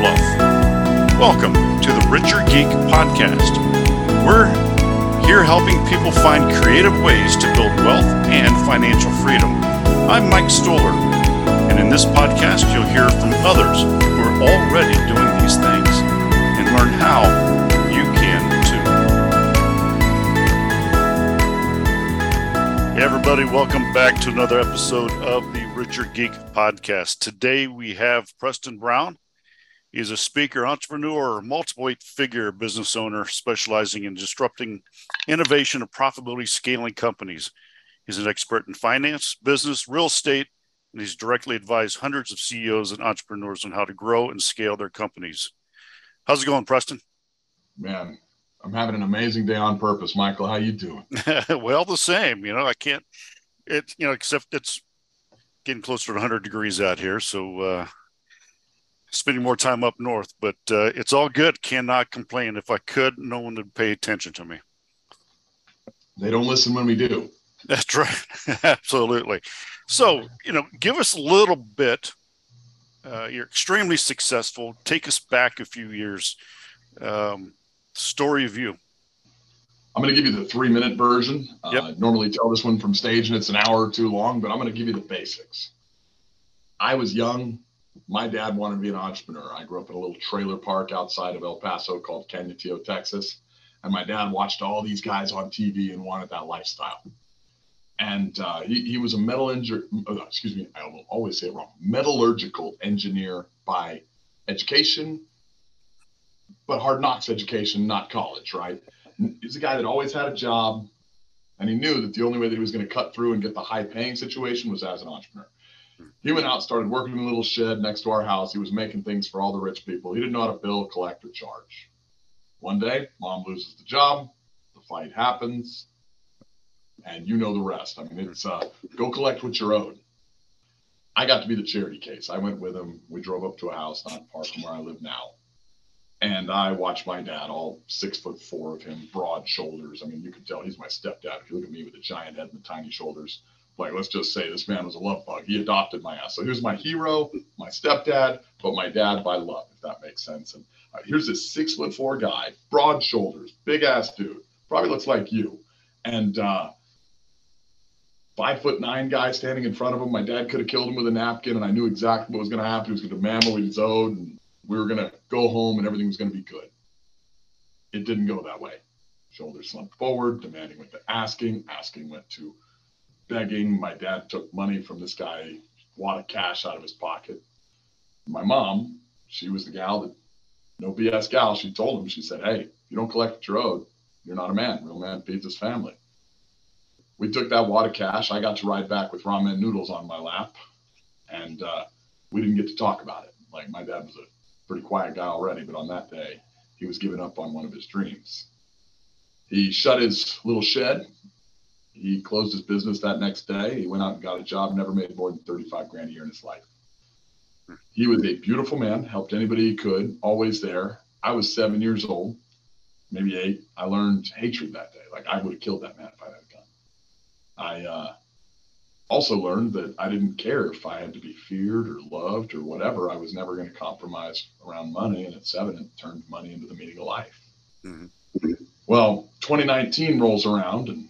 fluff, welcome to the Richer Geek Podcast. We're here helping people find creative ways to build wealth and financial freedom. I'm Mike Stoller, and in this podcast, you'll hear from others who are already doing these things and learn how you can too. Hey, everybody, welcome back to another episode of the Richer Geek Podcast. Today we have Preston Brown. He's a speaker, entrepreneur, multiple figure business owner specializing in disrupting innovation and profitability scaling companies. He's an expert in finance, business, real estate, and he's directly advised hundreds of CEOs and entrepreneurs on how to grow and scale their companies. How's it going, Preston? Man, I'm having an amazing day on purpose, Michael. How you doing? well, the same. You know, I can't. It you know, except it's getting closer to 100 degrees out here, so uh, spending more time up north. But uh, it's all good. Cannot complain. If I could, no one would pay attention to me. They don't listen when we do. That's right. Absolutely. So, you know, give us a little bit. Uh, you're extremely successful. Take us back a few years. Um, story of you. I'm going to give you the three minute version. Uh, yep. normally tell this one from stage and it's an hour or two long, but I'm going to give you the basics. I was young. My dad wanted to be an entrepreneur. I grew up in a little trailer park outside of El Paso called Canutillo, Texas. And my dad watched all these guys on TV and wanted that lifestyle and uh, he, he was a metal engineer. Oh, excuse me, I always say it wrong. Metallurgical engineer by education, but hard knocks education, not college, right? He's a guy that always had a job, and he knew that the only way that he was going to cut through and get the high paying situation was as an entrepreneur. He went out, started working in a little shed next to our house. He was making things for all the rich people. He didn't know how to bill, collect, or charge. One day, mom loses the job. The fight happens and you know the rest. I mean, it's uh, go collect what you're owed. I got to be the charity case. I went with him. We drove up to a house not far from where I live now. And I watched my dad, all six foot four of him, broad shoulders. I mean, you can tell he's my stepdad. If you look at me with a giant head and the tiny shoulders, like let's just say this man was a love bug. He adopted my ass. So here's my hero, my stepdad, but my dad by love, if that makes sense. And uh, here's this six foot four guy, broad shoulders, big ass dude, probably looks like you. And uh, five foot nine guy standing in front of him. My dad could have killed him with a napkin, and I knew exactly what was going to happen. He was going to what he owed, and we were going to go home, and everything was going to be good. It didn't go that way. Shoulders slumped forward, demanding went to asking, asking went to begging. My dad took money from this guy, wad of cash out of his pocket. My mom, she was the gal that, no BS gal, she told him, she said, Hey, if you don't collect what you're owed, you're not a man. Real man feeds his family we took that wad of cash. I got to ride back with ramen noodles on my lap, and uh, we didn't get to talk about it. Like my dad was a pretty quiet guy already, but on that day, he was giving up on one of his dreams. He shut his little shed. He closed his business that next day. He went out and got a job. Never made more than 35 grand a year in his life. He was a beautiful man. Helped anybody he could. Always there. I was seven years old, maybe eight. I learned hatred that day. Like I would have killed that man if I had I uh, also learned that I didn't care if I had to be feared or loved or whatever. I was never going to compromise around money. And at seven, it turned money into the meaning of life. Mm-hmm. Well, 2019 rolls around and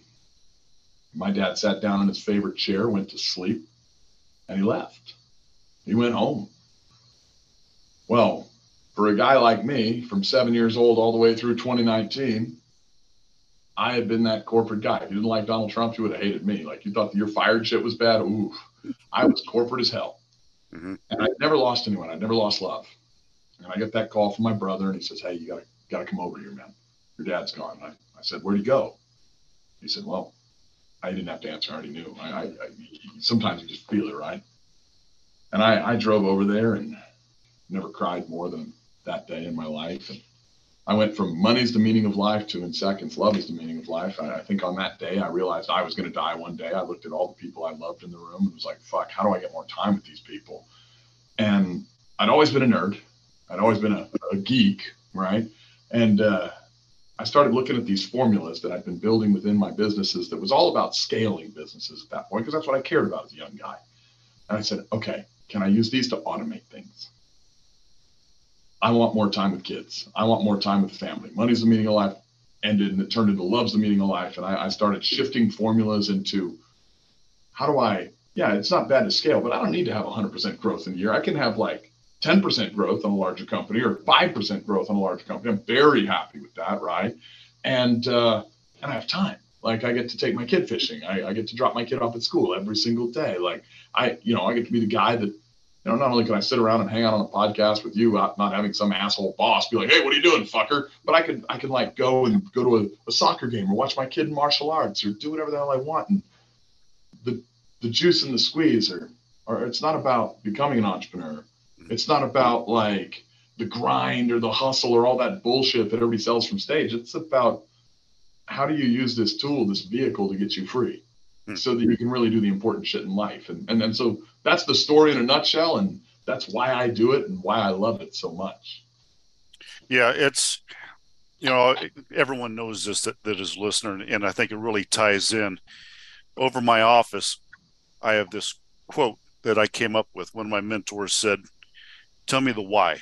my dad sat down in his favorite chair, went to sleep, and he left. He went home. Well, for a guy like me, from seven years old all the way through 2019, I had been that corporate guy. If you didn't like Donald Trump, you would have hated me. Like you thought your fired shit was bad. Ooh, I was corporate as hell. Mm-hmm. And I never lost anyone. I never lost love. And I get that call from my brother, and he says, "Hey, you gotta gotta come over here, man. Your dad's gone." I, I said, "Where'd he go?" He said, "Well, I didn't have to answer. I already knew. I, I, I sometimes you just feel it, right?" And I, I drove over there, and never cried more than that day in my life. And I went from money's the meaning of life to in seconds, love is the meaning of life. I, I think on that day, I realized I was going to die one day. I looked at all the people I loved in the room and was like, fuck, how do I get more time with these people? And I'd always been a nerd. I'd always been a, a geek, right? And uh, I started looking at these formulas that I'd been building within my businesses that was all about scaling businesses at that point, because that's what I cared about as a young guy. And I said, okay, can I use these to automate things? I want more time with kids. I want more time with family. Money's the meaning of life ended and it turned into love's the meaning of life. And I, I started shifting formulas into how do I, yeah, it's not bad to scale, but I don't need to have 100% growth in a year. I can have like 10% growth on a larger company or 5% growth on a larger company. I'm very happy with that, right? And uh, and I have time. Like I get to take my kid fishing. I, I get to drop my kid off at school every single day. Like I, you know, I get to be the guy that you know, not only can I sit around and hang out on a podcast with you, not having some asshole boss be like, "Hey, what are you doing, fucker?" But I could, I can like go and go to a, a, soccer game or watch my kid in martial arts or do whatever the hell I want. And the the juice and the squeeze are, or it's not about becoming an entrepreneur. It's not about like the grind or the hustle or all that bullshit that everybody sells from stage. It's about how do you use this tool, this vehicle, to get you free, hmm. so that you can really do the important shit in life. And and then so that's the story in a nutshell, and that's why I do it and why I love it so much. Yeah, it's you know everyone knows this that, that is listening, and I think it really ties in. Over my office, I have this quote that I came up with. One of my mentors said, "Tell me the why."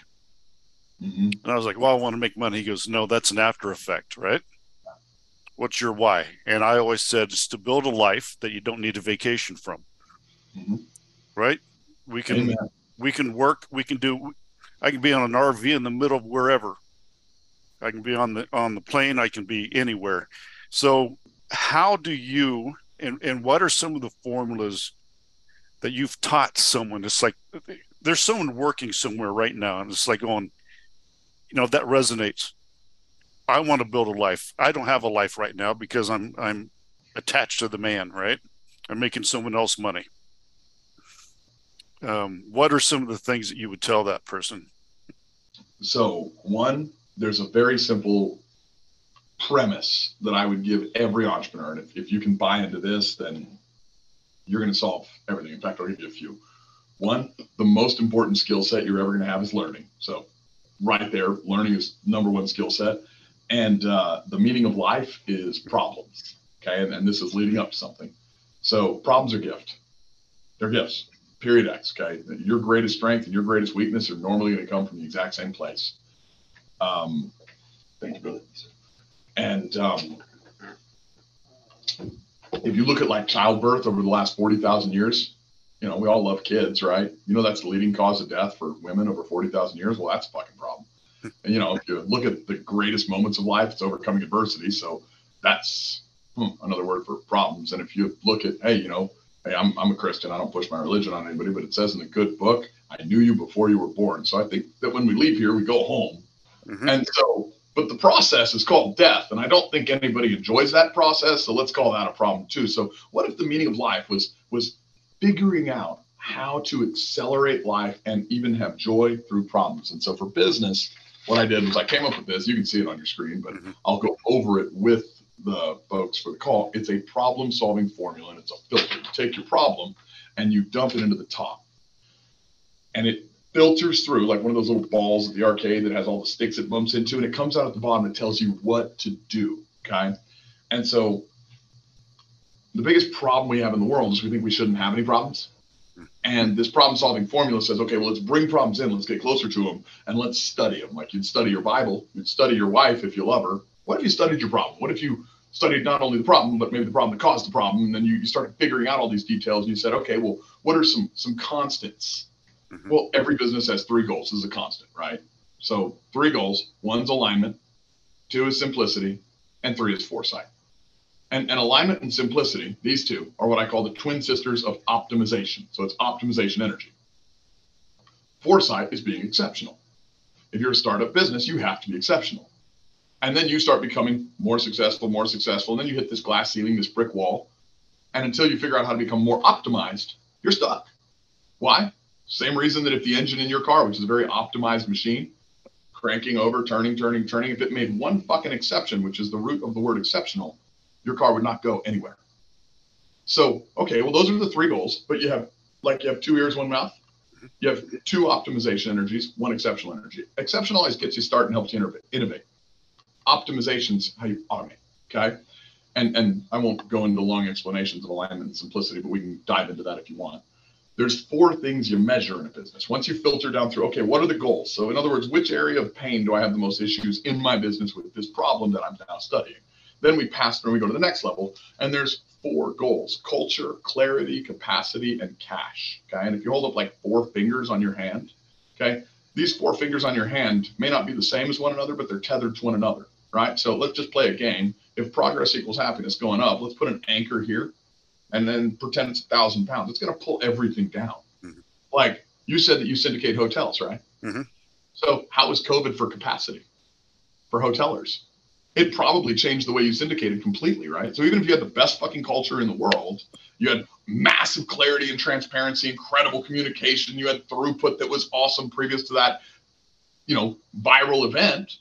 Mm-hmm. And I was like, "Well, I want to make money." He goes, "No, that's an after effect, right?" What's your why? And I always said, "It's to build a life that you don't need a vacation from." Mm-hmm right? We can Amen. we can work. We can do. I can be on an RV in the middle of wherever. I can be on the on the plane. I can be anywhere. So, how do you and and what are some of the formulas that you've taught someone? It's like there's someone working somewhere right now, and it's like going, you know, that resonates. I want to build a life. I don't have a life right now because I'm I'm attached to the man, right? I'm making someone else money um, what are some of the things that you would tell that person? So, one, there's a very simple premise that I would give every entrepreneur. And if, if you can buy into this, then you're going to solve everything. In fact, I'll give you a few. One, the most important skill set you're ever going to have is learning. So, right there, learning is number one skill set. And uh, the meaning of life is problems. Okay. And, and this is leading up to something. So, problems are gift. They're gifts period X. Okay, your greatest strength and your greatest weakness are normally going to come from the exact same place. Um, thank you, brother. And um, if you look at like childbirth over the last forty thousand years, you know we all love kids, right? You know that's the leading cause of death for women over forty thousand years. Well, that's a fucking problem. And you know, if you look at the greatest moments of life, it's overcoming adversity. So that's hmm, another word for problems. And if you look at, hey, you know, hey, I'm, I'm a Christian. I don't push my religion on anybody, but it says in the good book, I knew you before you were born. So I think that when we leave here, we go home. Mm-hmm. And so, but the process is called death. And I don't think anybody enjoys that process. So let's call that a problem too. So what if the meaning of life was, was figuring out how to accelerate life and even have joy through problems? And so for business, what I did was I came up with this. You can see it on your screen, but mm-hmm. I'll go over it with the folks for the call. It's a problem solving formula and it's a filter. You take your problem and you dump it into the top. And it filters through like one of those little balls at the arcade that has all the sticks it bumps into, and it comes out at the bottom and tells you what to do. Okay. And so the biggest problem we have in the world is we think we shouldn't have any problems. And this problem solving formula says, okay, well, let's bring problems in, let's get closer to them, and let's study them. Like you'd study your Bible, you'd study your wife if you love her, what if you studied your problem? What if you studied not only the problem, but maybe the problem that caused the problem, and then you, you started figuring out all these details, and you said, okay, well, what are some some constants? Mm-hmm. Well, every business has three goals. This is a constant, right? So three goals: one's alignment, two is simplicity, and three is foresight. And, and alignment and simplicity, these two are what I call the twin sisters of optimization. So it's optimization energy. Foresight is being exceptional. If you're a startup business, you have to be exceptional. And then you start becoming more successful, more successful. And then you hit this glass ceiling, this brick wall. And until you figure out how to become more optimized, you're stuck. Why? Same reason that if the engine in your car, which is a very optimized machine, cranking over, turning, turning, turning, if it made one fucking exception, which is the root of the word exceptional, your car would not go anywhere. So, okay, well, those are the three goals, but you have like you have two ears, one mouth. You have two optimization energies, one exceptional energy. Exceptional always gets you start and helps you innovate. Optimization's how you automate. Okay. And and I won't go into long explanations of alignment and simplicity, but we can dive into that if you want. There's four things you measure in a business. Once you filter down through, okay, what are the goals? So in other words, which area of pain do I have the most issues in my business with this problem that I'm now studying? Then we pass through and we go to the next level. And there's four goals culture, clarity, capacity, and cash. Okay. And if you hold up like four fingers on your hand, okay, these four fingers on your hand may not be the same as one another, but they're tethered to one another. Right. So let's just play a game. If progress equals happiness going up, let's put an anchor here and then pretend it's a thousand pounds. It's going to pull everything down. Mm-hmm. Like you said that you syndicate hotels, right? Mm-hmm. So how was COVID for capacity for hotelers? It probably changed the way you syndicated completely, right? So even if you had the best fucking culture in the world, you had massive clarity and transparency, incredible communication, you had throughput that was awesome previous to that, you know, viral event.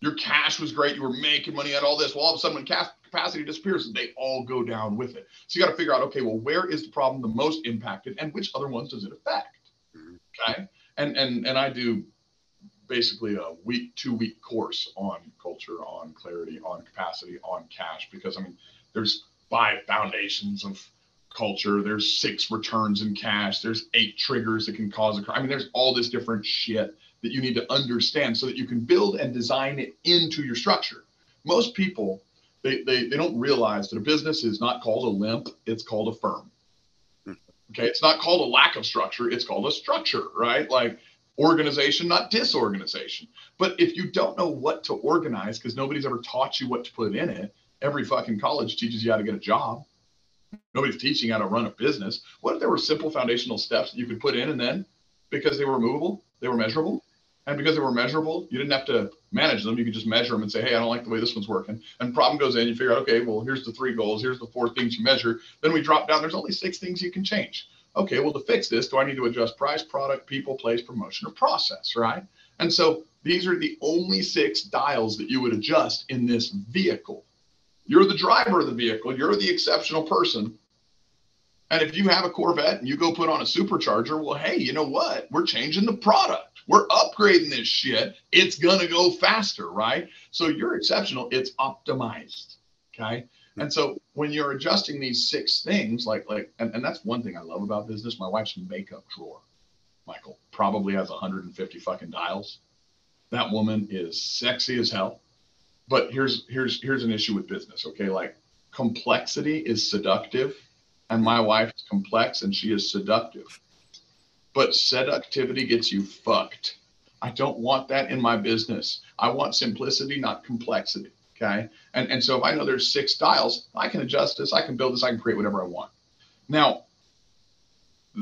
Your cash was great, you were making money, at all this. Well, all of a sudden, when cash capacity disappears, and they all go down with it. So you got to figure out, okay, well, where is the problem the most impacted, and which other ones does it affect? Mm-hmm. Okay, and and and I do basically a week, two week course on culture, on clarity, on capacity, on cash. Because I mean, there's five foundations of culture. There's six returns in cash. There's eight triggers that can cause a crime. I mean, there's all this different shit that you need to understand so that you can build and design it into your structure. Most people, they, they, they don't realize that a business is not called a limp, it's called a firm. Hmm. Okay, it's not called a lack of structure, it's called a structure, right? Like organization, not disorganization. But if you don't know what to organize because nobody's ever taught you what to put in it, every fucking college teaches you how to get a job. Nobody's teaching how to run a business. What if there were simple foundational steps that you could put in and then because they were movable, they were measurable? And because they were measurable, you didn't have to manage them. You could just measure them and say, hey, I don't like the way this one's working. And problem goes in, you figure out, okay, well, here's the three goals, here's the four things you measure. Then we drop down, there's only six things you can change okay, well, to fix this, do I need to adjust price, product, people, place, promotion, or process, right? And so these are the only six dials that you would adjust in this vehicle. You're the driver of the vehicle, you're the exceptional person. And if you have a Corvette and you go put on a supercharger, well, hey, you know what? We're changing the product. We're upgrading this shit. It's going to go faster, right? So you're exceptional. It's optimized. Okay. And so when you're adjusting these six things, like like, and, and that's one thing I love about business. My wife's makeup drawer, Michael, probably has 150 fucking dials. That woman is sexy as hell. But here's here's here's an issue with business. Okay, like complexity is seductive, and my wife is complex and she is seductive. But seductivity gets you fucked. I don't want that in my business. I want simplicity, not complexity. Okay. And, and so if I know there's six dials, I can adjust this, I can build this, I can create whatever I want. Now,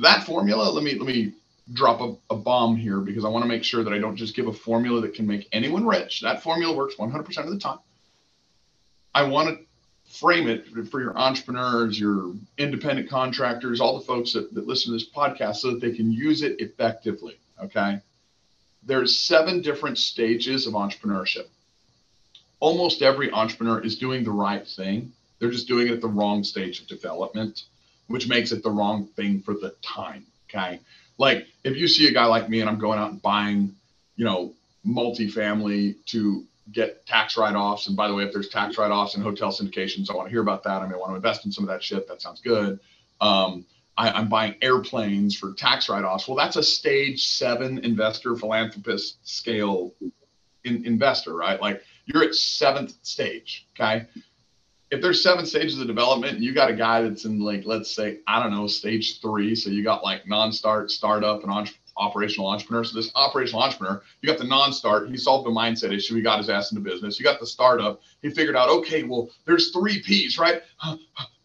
that formula, let me let me drop a, a bomb here because I want to make sure that I don't just give a formula that can make anyone rich. That formula works 100% of the time. I want to frame it for your entrepreneurs, your independent contractors, all the folks that, that listen to this podcast so that they can use it effectively. Okay. There's seven different stages of entrepreneurship almost every entrepreneur is doing the right thing. They're just doing it at the wrong stage of development, which makes it the wrong thing for the time. Okay. Like if you see a guy like me and I'm going out and buying, you know, multifamily to get tax write-offs. And by the way, if there's tax write-offs and hotel syndications, I want to hear about that. I may want to invest in some of that shit. That sounds good. Um, I, am buying airplanes for tax write-offs. Well, that's a stage seven investor, philanthropist scale in, investor, right? Like you're at seventh stage. Okay. If there's seven stages of development and you got a guy that's in like, let's say, I don't know, stage three. So you got like non-start, startup, and entre- operational entrepreneur. So this operational entrepreneur, you got the non-start, he solved the mindset issue, he got his ass into business. You got the startup, he figured out, okay, well, there's three P's, right?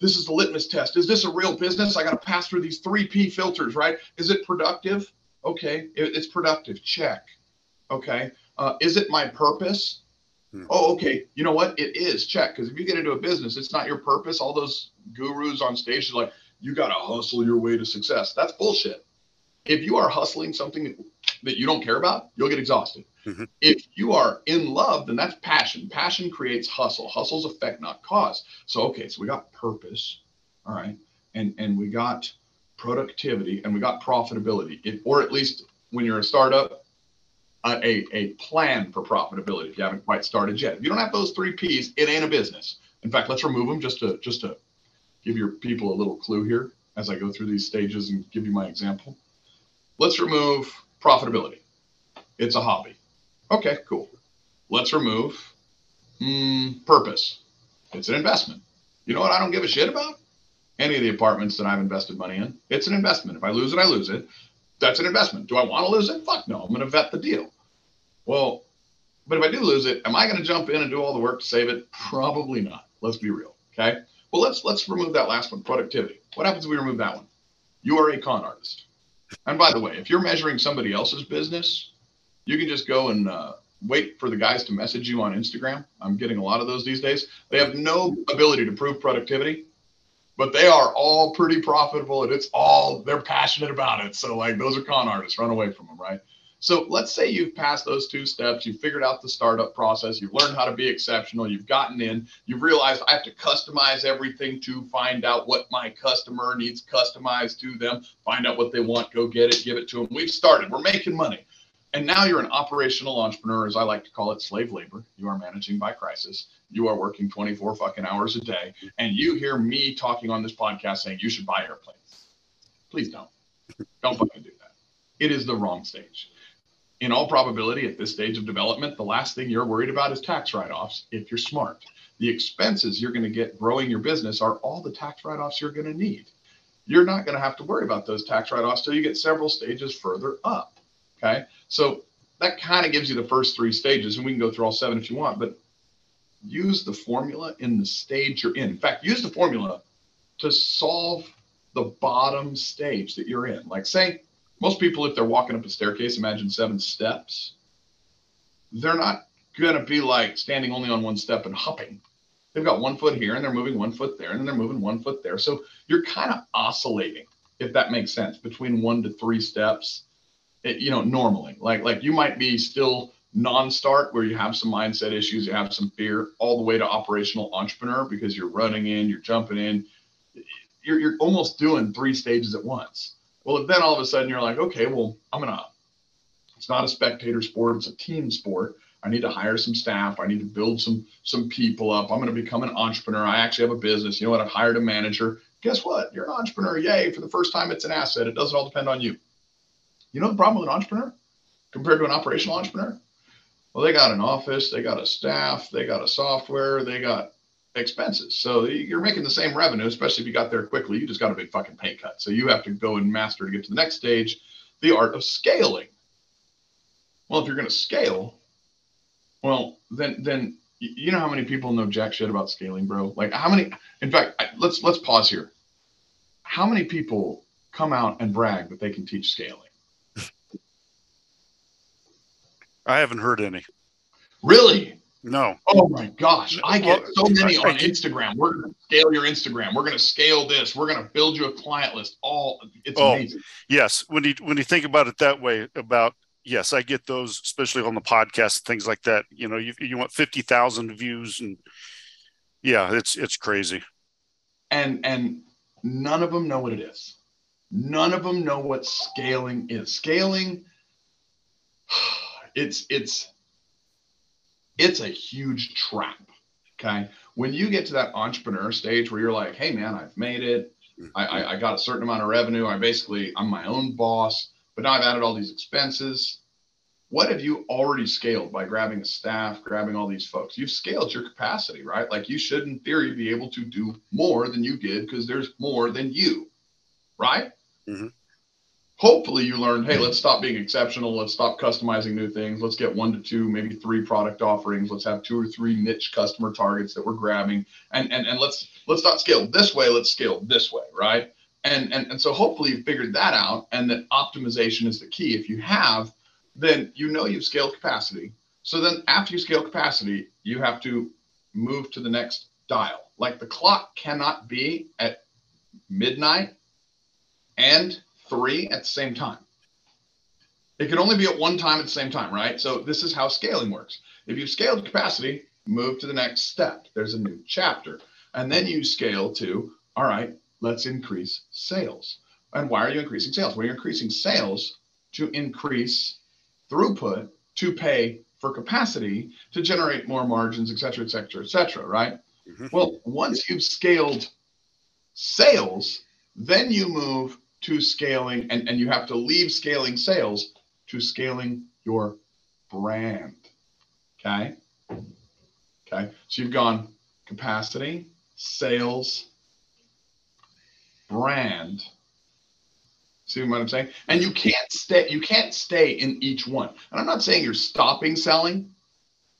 This is the litmus test. Is this a real business? I got to pass through these three P filters, right? Is it productive? Okay, it's productive. Check. Okay. Uh, is it my purpose? Hmm. Oh, okay. You know what? It is. Check. Because if you get into a business, it's not your purpose. All those gurus on stage are like, you got to hustle your way to success. That's bullshit. if you are hustling something that you don't care about, you'll get exhausted. Mm-hmm. If you are in love, then that's passion. Passion creates hustle. Hustle's effect, not cause. So okay, so we got purpose, all right, and and we got productivity and we got profitability, if, or at least when you're a startup, a, a plan for profitability. If you haven't quite started yet, if you don't have those three P's, it ain't a business. In fact, let's remove them just to just to give your people a little clue here as I go through these stages and give you my example. Let's remove profitability. It's a hobby. Okay, cool. Let's remove mm, purpose. It's an investment. You know what I don't give a shit about? Any of the apartments that I've invested money in. It's an investment. If I lose it, I lose it. That's an investment. Do I want to lose it? Fuck no. I'm going to vet the deal. Well, but if I do lose it, am I going to jump in and do all the work to save it? Probably not. Let's be real. Okay. Well, let's let's remove that last one, productivity. What happens if we remove that one? You are a con artist. And by the way, if you're measuring somebody else's business, you can just go and uh, wait for the guys to message you on Instagram. I'm getting a lot of those these days. They have no ability to prove productivity, but they are all pretty profitable and it's all they're passionate about it. So like those are con artists. Run away from them, right? So let's say you've passed those two steps, you've figured out the startup process, you've learned how to be exceptional, you've gotten in, you've realized I have to customize everything to find out what my customer needs customized to them, find out what they want, go get it, give it to them. We've started, we're making money. And now you're an operational entrepreneur, as I like to call it, slave labor. You are managing by crisis. You are working 24 fucking hours a day. And you hear me talking on this podcast saying you should buy airplanes. Please don't. Don't fucking do that. It is the wrong stage in all probability, at this stage of development, the last thing you're worried about is tax write offs if you're smart. The expenses you're going to get growing your business are all the tax write offs you're going to need. You're not going to have to worry about those tax write offs till you get several stages further up. Okay. So that kind of gives you the first three stages, and we can go through all seven if you want, but use the formula in the stage you're in. In fact, use the formula to solve the bottom stage that you're in. Like, say, most people, if they're walking up a staircase, imagine seven steps, they're not going to be like standing only on one step and hopping. They've got one foot here and they're moving one foot there and then they're moving one foot there. So you're kind of oscillating, if that makes sense, between one to three steps. It, you know, normally, like like you might be still non-start where you have some mindset issues, you have some fear, all the way to operational entrepreneur because you're running in, you're jumping in, you're you're almost doing three stages at once. Well, if then all of a sudden you're like, okay, well, I'm gonna. It's not a spectator sport; it's a team sport. I need to hire some staff. I need to build some some people up. I'm to become an entrepreneur. I actually have a business. You know what? I've hired a manager. Guess what? You're an entrepreneur. Yay! For the first time, it's an asset. It doesn't all depend on you. You know the problem with an entrepreneur compared to an operational entrepreneur? Well, they got an office, they got a staff, they got a software, they got expenses. So you're making the same revenue, especially if you got there quickly. You just got a big fucking pay cut. So you have to go and master to get to the next stage, the art of scaling. Well, if you're going to scale, well, then then you know how many people know jack shit about scaling, bro? Like how many? In fact, let's let's pause here. How many people come out and brag that they can teach scaling? I haven't heard any. Really? No. Oh my gosh. I get so many on Instagram. We're going to scale your Instagram. We're going to scale this. We're going to build you a client list. All it's oh, amazing. Yes. When you when you think about it that way about yes, I get those especially on the podcast things like that. You know, you you want 50,000 views and yeah, it's it's crazy. And and none of them know what it is. None of them know what scaling is. Scaling it's it's it's a huge trap. Okay. When you get to that entrepreneur stage where you're like, hey, man, I've made it. I, I, I got a certain amount of revenue. I basically, I'm my own boss, but now I've added all these expenses. What have you already scaled by grabbing a staff, grabbing all these folks? You've scaled your capacity, right? Like you should, in theory, be able to do more than you did because there's more than you, right? Mm-hmm hopefully you learned hey let's stop being exceptional. Let's stop customizing new things. Let's get one to two maybe three product offerings. Let's have two or three niche customer targets that we're grabbing. And and, and let's let's not scale this way. Let's scale this way right? And, and and so hopefully you figured that out and that optimization is the key. If you have then you know you've scaled capacity. So then after you scale capacity you have to move to the next dial. Like the clock cannot be at midnight and three at the same time. It can only be at one time at the same time, right? So this is how scaling works. If you've scaled capacity, move to the next step. There's a new chapter. And then you scale to, all right, let's increase sales. And why are you increasing sales? Well, you're increasing sales to increase throughput to pay for capacity to generate more margins, et cetera, et cetera, et cetera, right? Mm-hmm. Well, once you've scaled sales, then you move to scaling, and, and you have to leave scaling sales to scaling your brand. Okay. Okay. So you've gone capacity, sales, brand. See what I'm saying? And you can't stay, you can't stay in each one. And I'm not saying you're stopping selling,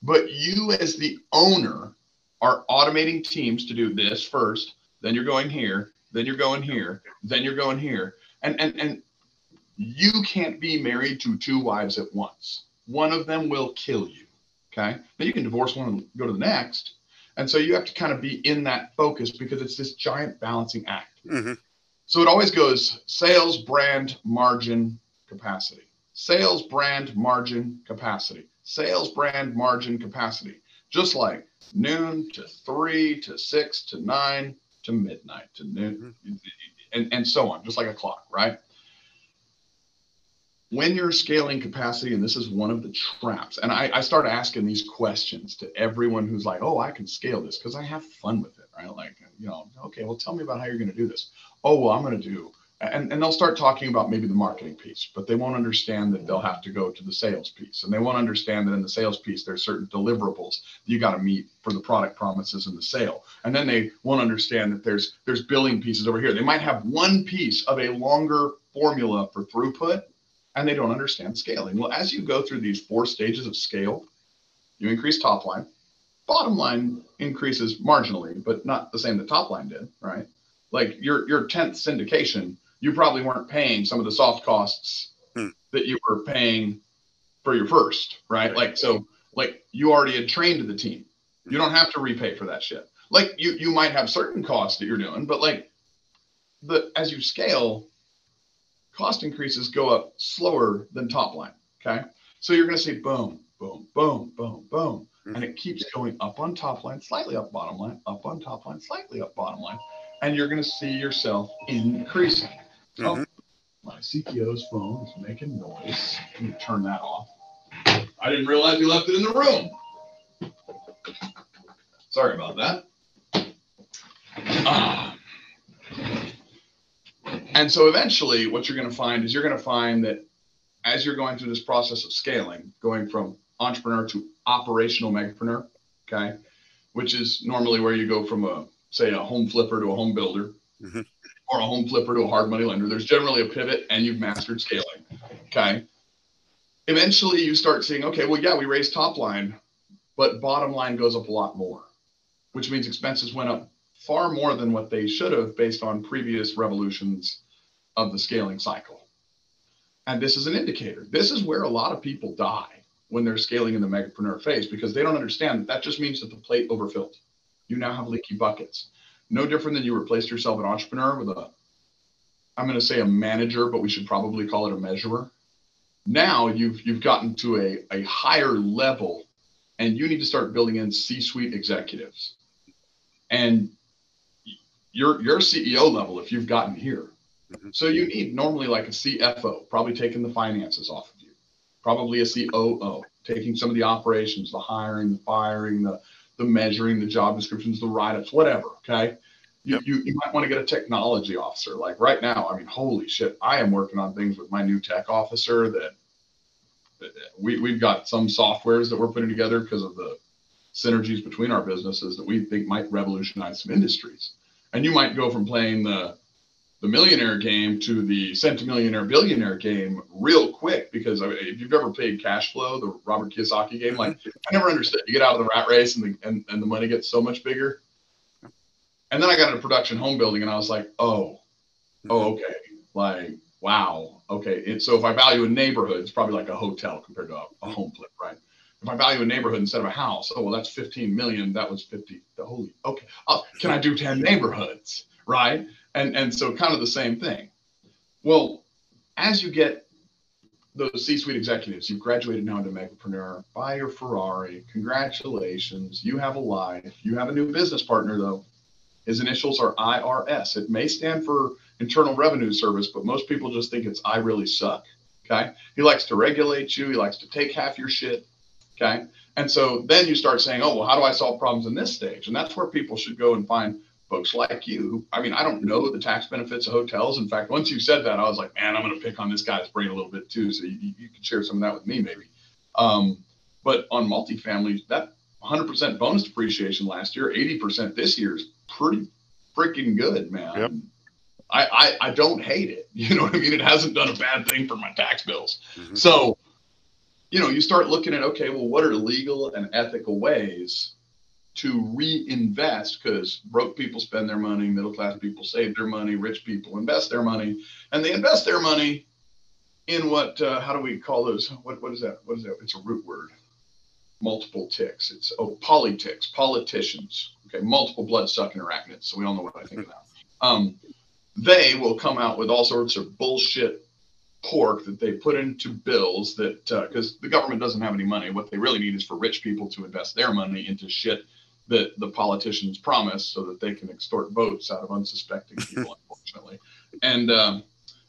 but you as the owner are automating teams to do this first, then you're going here, then you're going here, then you're going here. And and and you can't be married to two wives at once. One of them will kill you. Okay. Now you can divorce one and go to the next. And so you have to kind of be in that focus because it's this giant balancing act. Mm-hmm. So it always goes sales, brand, margin, capacity. Sales, brand, margin, capacity. Sales, brand, margin, capacity. Just like noon to three to six to nine to midnight to noon mm-hmm. and, and so on, just like a clock, right? When you're scaling capacity, and this is one of the traps, and I, I start asking these questions to everyone who's like, oh, I can scale this because I have fun with it, right? Like, you know, okay, well, tell me about how you're going to do this. Oh, well, I'm going to do and, and they'll start talking about maybe the marketing piece, but they won't understand that they'll have to go to the sales piece. And they won't understand that in the sales piece, there's certain deliverables you got to meet for the product promises and the sale. And then they won't understand that there's there's billing pieces over here. They might have one piece of a longer formula for throughput, and they don't understand scaling. Well, as you go through these four stages of scale, you increase top line. Bottom line increases marginally, but not the same that top line did, right? Like your your 10th syndication you probably weren't paying some of the soft costs hmm. that you were paying for your first, right? Like so, like you already had trained the team. You don't have to repay for that shit. Like you you might have certain costs that you're doing, but like the as you scale, cost increases go up slower than top line. Okay. So you're gonna see boom, boom, boom, boom, boom. Hmm. And it keeps going up on top line, slightly up bottom line, up on top line, slightly up bottom line. And you're going to see yourself increasing. Mm-hmm. Oh, my CTO's phone is making noise. Let me turn that off. I didn't realize you left it in the room. Sorry about that. Ah. And so eventually, what you're going to find is you're going to find that as you're going through this process of scaling, going from entrepreneur to operational megapreneur, okay, which is normally where you go from a say a home flipper to a home builder. Mm-hmm or a home flipper to a hard money lender. There's generally a pivot and you've mastered scaling. Okay. Eventually you start seeing, okay, well, yeah, we raised top line, but bottom line goes up a lot more, which means expenses went up far more than what they should have based on previous revolutions of the scaling cycle. And this is an indicator. This is where a lot of people die when they're scaling in the megapreneur phase because they don't understand that that just means that the plate overfilled. You now have leaky buckets no different than you replaced yourself an entrepreneur with a i'm going to say a manager but we should probably call it a measurer. Now you've you've gotten to a, a higher level and you need to start building in c-suite executives. And your your ceo level if you've gotten here. Mm-hmm. so you need normally like a cfo probably taking the finances off of you. Probably a coo taking some of the operations the hiring the firing the the measuring, the job descriptions, the write-ups, whatever. Okay. You, yep. you, you might want to get a technology officer. Like right now, I mean, holy shit, I am working on things with my new tech officer that, that we, we've got some softwares that we're putting together because of the synergies between our businesses that we think might revolutionize some industries. And you might go from playing the the millionaire game to the centimillionaire billionaire game real quick because if you've ever played cash flow the robert kiyosaki game like i never understood you get out of the rat race and the, and, and the money gets so much bigger and then i got into production home building and i was like oh oh okay like wow okay it, so if i value a neighborhood it's probably like a hotel compared to a, a home flip right if I value a neighborhood instead of a house, oh well, that's 15 million. That was 50. Holy, okay. Uh, can I do 10 neighborhoods? Right? And and so kind of the same thing well as you get those C-suite executives. You've graduated now into megapreneur. Buy your Ferrari. Congratulations. You have a life. You have a new business partner though. His initials are IRS. It may stand for Internal Revenue Service, but most people just think it's I really suck. Okay. He likes to regulate you. He likes to take half your shit. Okay. And so then you start saying, oh, well, how do I solve problems in this stage? And that's where people should go and find folks like you. I mean, I don't know the tax benefits of hotels. In fact, once you said that, I was like, man, I'm going to pick on this guy's brain a little bit too. So you, you can share some of that with me, maybe. Um, but on multifamily, that 100% bonus depreciation last year, 80% this year is pretty freaking good, man. Yep. I, I, I don't hate it. You know what I mean? It hasn't done a bad thing for my tax bills. Mm-hmm. So, you know, you start looking at okay, well, what are legal and ethical ways to reinvest? Because broke people spend their money, middle class people save their money, rich people invest their money, and they invest their money in what? Uh, how do we call those? What what is that? What is that? It's a root word. Multiple ticks. It's oh politics, politicians. Okay, multiple blood sucking arachnids. So we all know what I think that. Um, they will come out with all sorts of bullshit pork that they put into bills that because uh, the government doesn't have any money what they really need is for rich people to invest their money into shit that the politicians promise so that they can extort votes out of unsuspecting people unfortunately and um,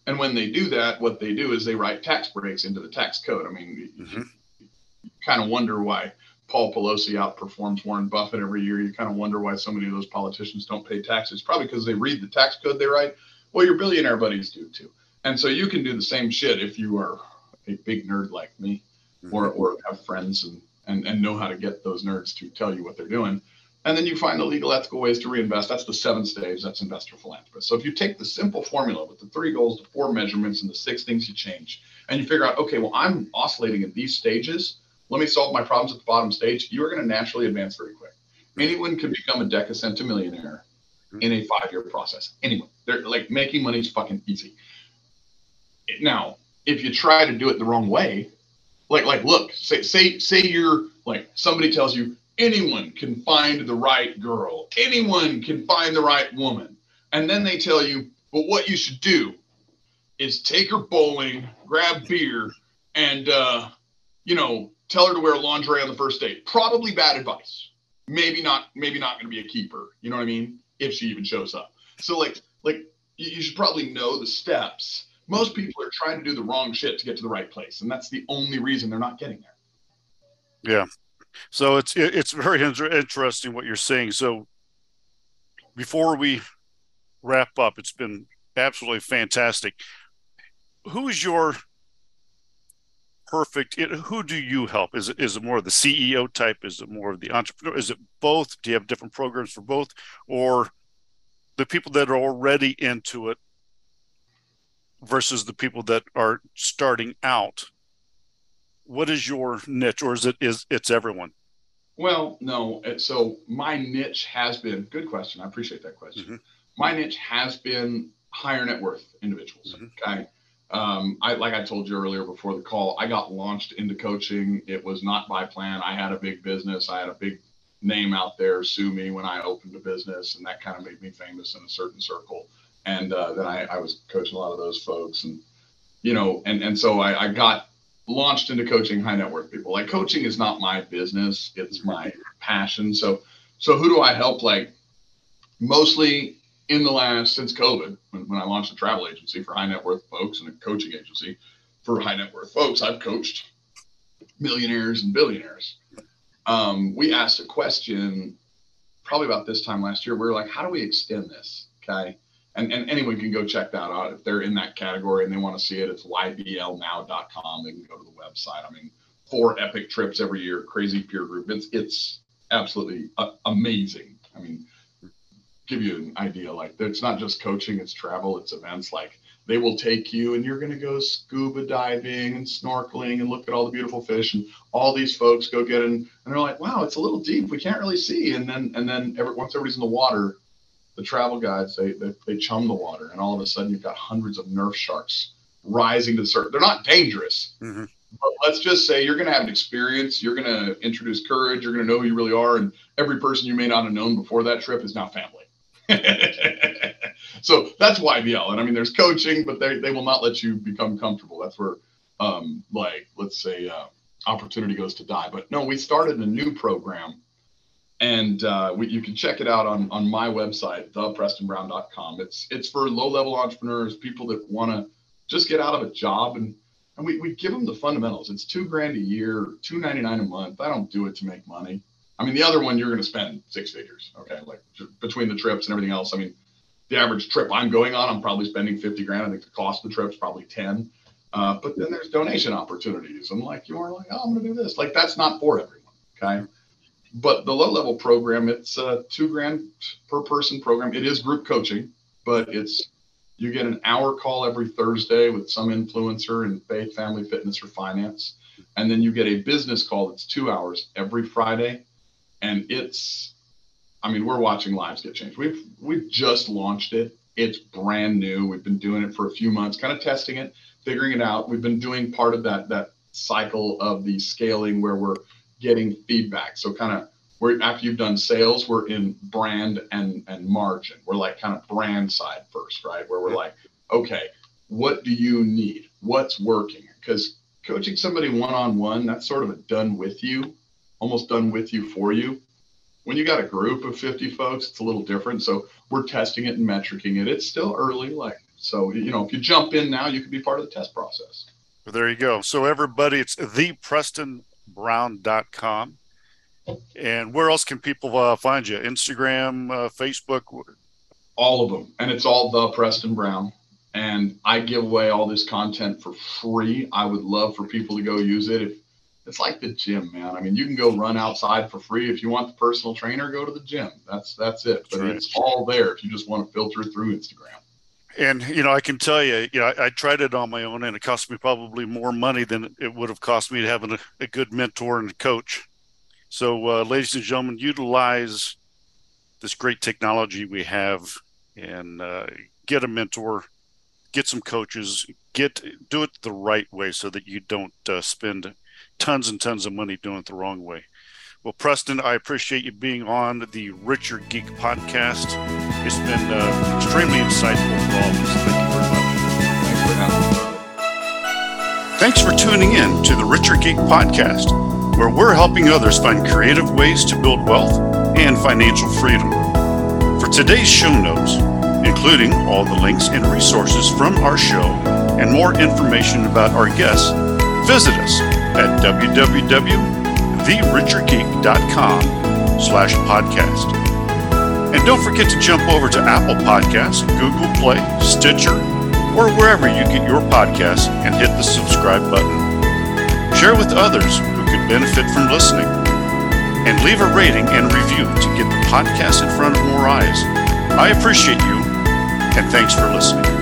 and when they do that what they do is they write tax breaks into the tax code i mean mm-hmm. you, you kind of wonder why Paul Pelosi outperforms Warren Buffett every year. You kind of wonder why so many of those politicians don't pay taxes. Probably because they read the tax code they write. Well, your billionaire buddies do too. And so you can do the same shit if you are a big nerd like me, mm-hmm. or or have friends and, and and know how to get those nerds to tell you what they're doing. And then you find the legal ethical ways to reinvest. That's the seventh stage. That's investor philanthropist. So if you take the simple formula with the three goals, the four measurements, and the six things you change, and you figure out, okay, well, I'm oscillating at these stages let me solve my problems at the bottom stage, you are going to naturally advance very quick. Anyone can become a decacent millionaire mm-hmm. in a five year process. Anyone. They're like making money is fucking easy. Now, if you try to do it the wrong way, like like look, say say say you're like somebody tells you anyone can find the right girl, anyone can find the right woman, and then they tell you, but what you should do is take her bowling, grab beer, and uh, you know tell her to wear lingerie on the first date. Probably bad advice. Maybe not. Maybe not going to be a keeper. You know what I mean? If she even shows up. So like like you should probably know the steps. Most people are trying to do the wrong shit to get to the right place, and that's the only reason they're not getting there. Yeah. So it's it's very interesting what you're saying. So before we wrap up, it's been absolutely fantastic. Who is your perfect who do you help is it is it more of the ceo type is it more of the entrepreneur is it both do you have different programs for both or the people that are already into it versus the people that are starting out what is your niche or is it is it's everyone well no so my niche has been good question i appreciate that question mm-hmm. my niche has been higher net worth individuals mm-hmm. okay um, I like I told you earlier before the call, I got launched into coaching. It was not by plan. I had a big business. I had a big name out there sue me when I opened a business, and that kind of made me famous in a certain circle. And uh, then I, I, was coaching a lot of those folks, and you know, and and so I, I got launched into coaching high net worth people. Like coaching is not my business; it's my passion. So so who do I help? Like mostly in the last since COVID, when, when I launched a travel agency for high net worth folks and a coaching agency for high net worth folks, I've coached millionaires and billionaires. Um, we asked a question probably about this time last year. We are like, how do we extend this? Okay. And, and anyone can go check that out if they're in that category and they want to see it. It's yblnow.com. They can go to the website. I mean, four epic trips every year, crazy peer group. It's it's absolutely uh, amazing. I mean, give you an idea. Like it's not just coaching, it's travel, it's events. Like they will take you and you're going to go scuba diving and snorkeling and look at all the beautiful fish. And all these folks go get in and they're like, wow, it's a little deep. We can't really see. And then, and then every, once everybody's in the water, the travel guides, they, they, they chum the water. And all of a sudden you've got hundreds of nurse sharks rising to the surface. They're not dangerous. Mm-hmm. But let's just say you're going to have an experience. You're going to introduce courage. You're going to know who you really are. And every person you may not have known before that trip is now family. so that's YBL. And I mean, there's coaching, but they, they will not let you become comfortable. That's where um, like let's say uh, opportunity goes to die. But no, we started a new program, and uh, we, you can check it out on on my website, theprestonbrown.com. It's it's for low level entrepreneurs, people that want to just get out of a job and and we, we give them the fundamentals. It's two grand a year, two ninety nine a month. I don't do it to make money. I mean, the other one you're going to spend six figures. Okay, like between the trips and everything else. I mean, the average trip I'm going on, I'm probably spending fifty grand. I think the cost of the trip's probably ten. Uh, but then there's donation opportunities. I'm like, you are like, oh, I'm going to do this. Like that's not for everyone. Okay. But the low level program, it's a two grand per person program. It is group coaching, but it's you get an hour call every Thursday with some influencer in faith, family, fitness, or finance. And then you get a business call that's two hours every Friday. And it's, I mean, we're watching lives get changed. We've we've just launched it. It's brand new. We've been doing it for a few months, kind of testing it, figuring it out. We've been doing part of that that cycle of the scaling where we're getting feedback. So kind of we're after you've done sales, we're in brand and and margin. We're like kind of brand side first, right? Where we're like, okay, what do you need? What's working? Because coaching somebody one on one, that's sort of a done with you, almost done with you for you. When you got a group of 50 folks, it's a little different. So we're testing it and metricing it. It's still early, like so. You know, if you jump in now, you could be part of the test process. Well, there you go. So everybody, it's theprestonbrown.com and where else can people uh, find you? Instagram, uh, Facebook? All of them. And it's all the Preston Brown. And I give away all this content for free. I would love for people to go use it. If, it's like the gym, man. I mean, you can go run outside for free. If you want the personal trainer, go to the gym. That's that's it. But right. it's all there if you just want to filter through Instagram. And you know, I can tell you, you know, I, I, tried it on my own, and it cost me probably more money than it would have cost me to have a, a good mentor and coach. So, uh, ladies and gentlemen, utilize this great technology we have and uh, get a mentor, get some coaches, get do it the right way so that you don't uh, spend tons and tons of money doing it the wrong way. Well, Preston, I appreciate you being on the Richer Geek podcast. It's been uh, extremely insightful for all of us. Thank you very much. Thanks for having me. Thanks for tuning in to the Richer Geek podcast where we're helping others find creative ways to build wealth and financial freedom. For today's show notes, including all the links and resources from our show and more information about our guests, visit us at www.therichergeek.com slash podcast. And don't forget to jump over to Apple Podcasts, Google Play, Stitcher, or wherever you get your podcasts and hit the subscribe button. Share with others who could benefit from listening. And leave a rating and review to get the podcast in front of more eyes. I appreciate you, and thanks for listening.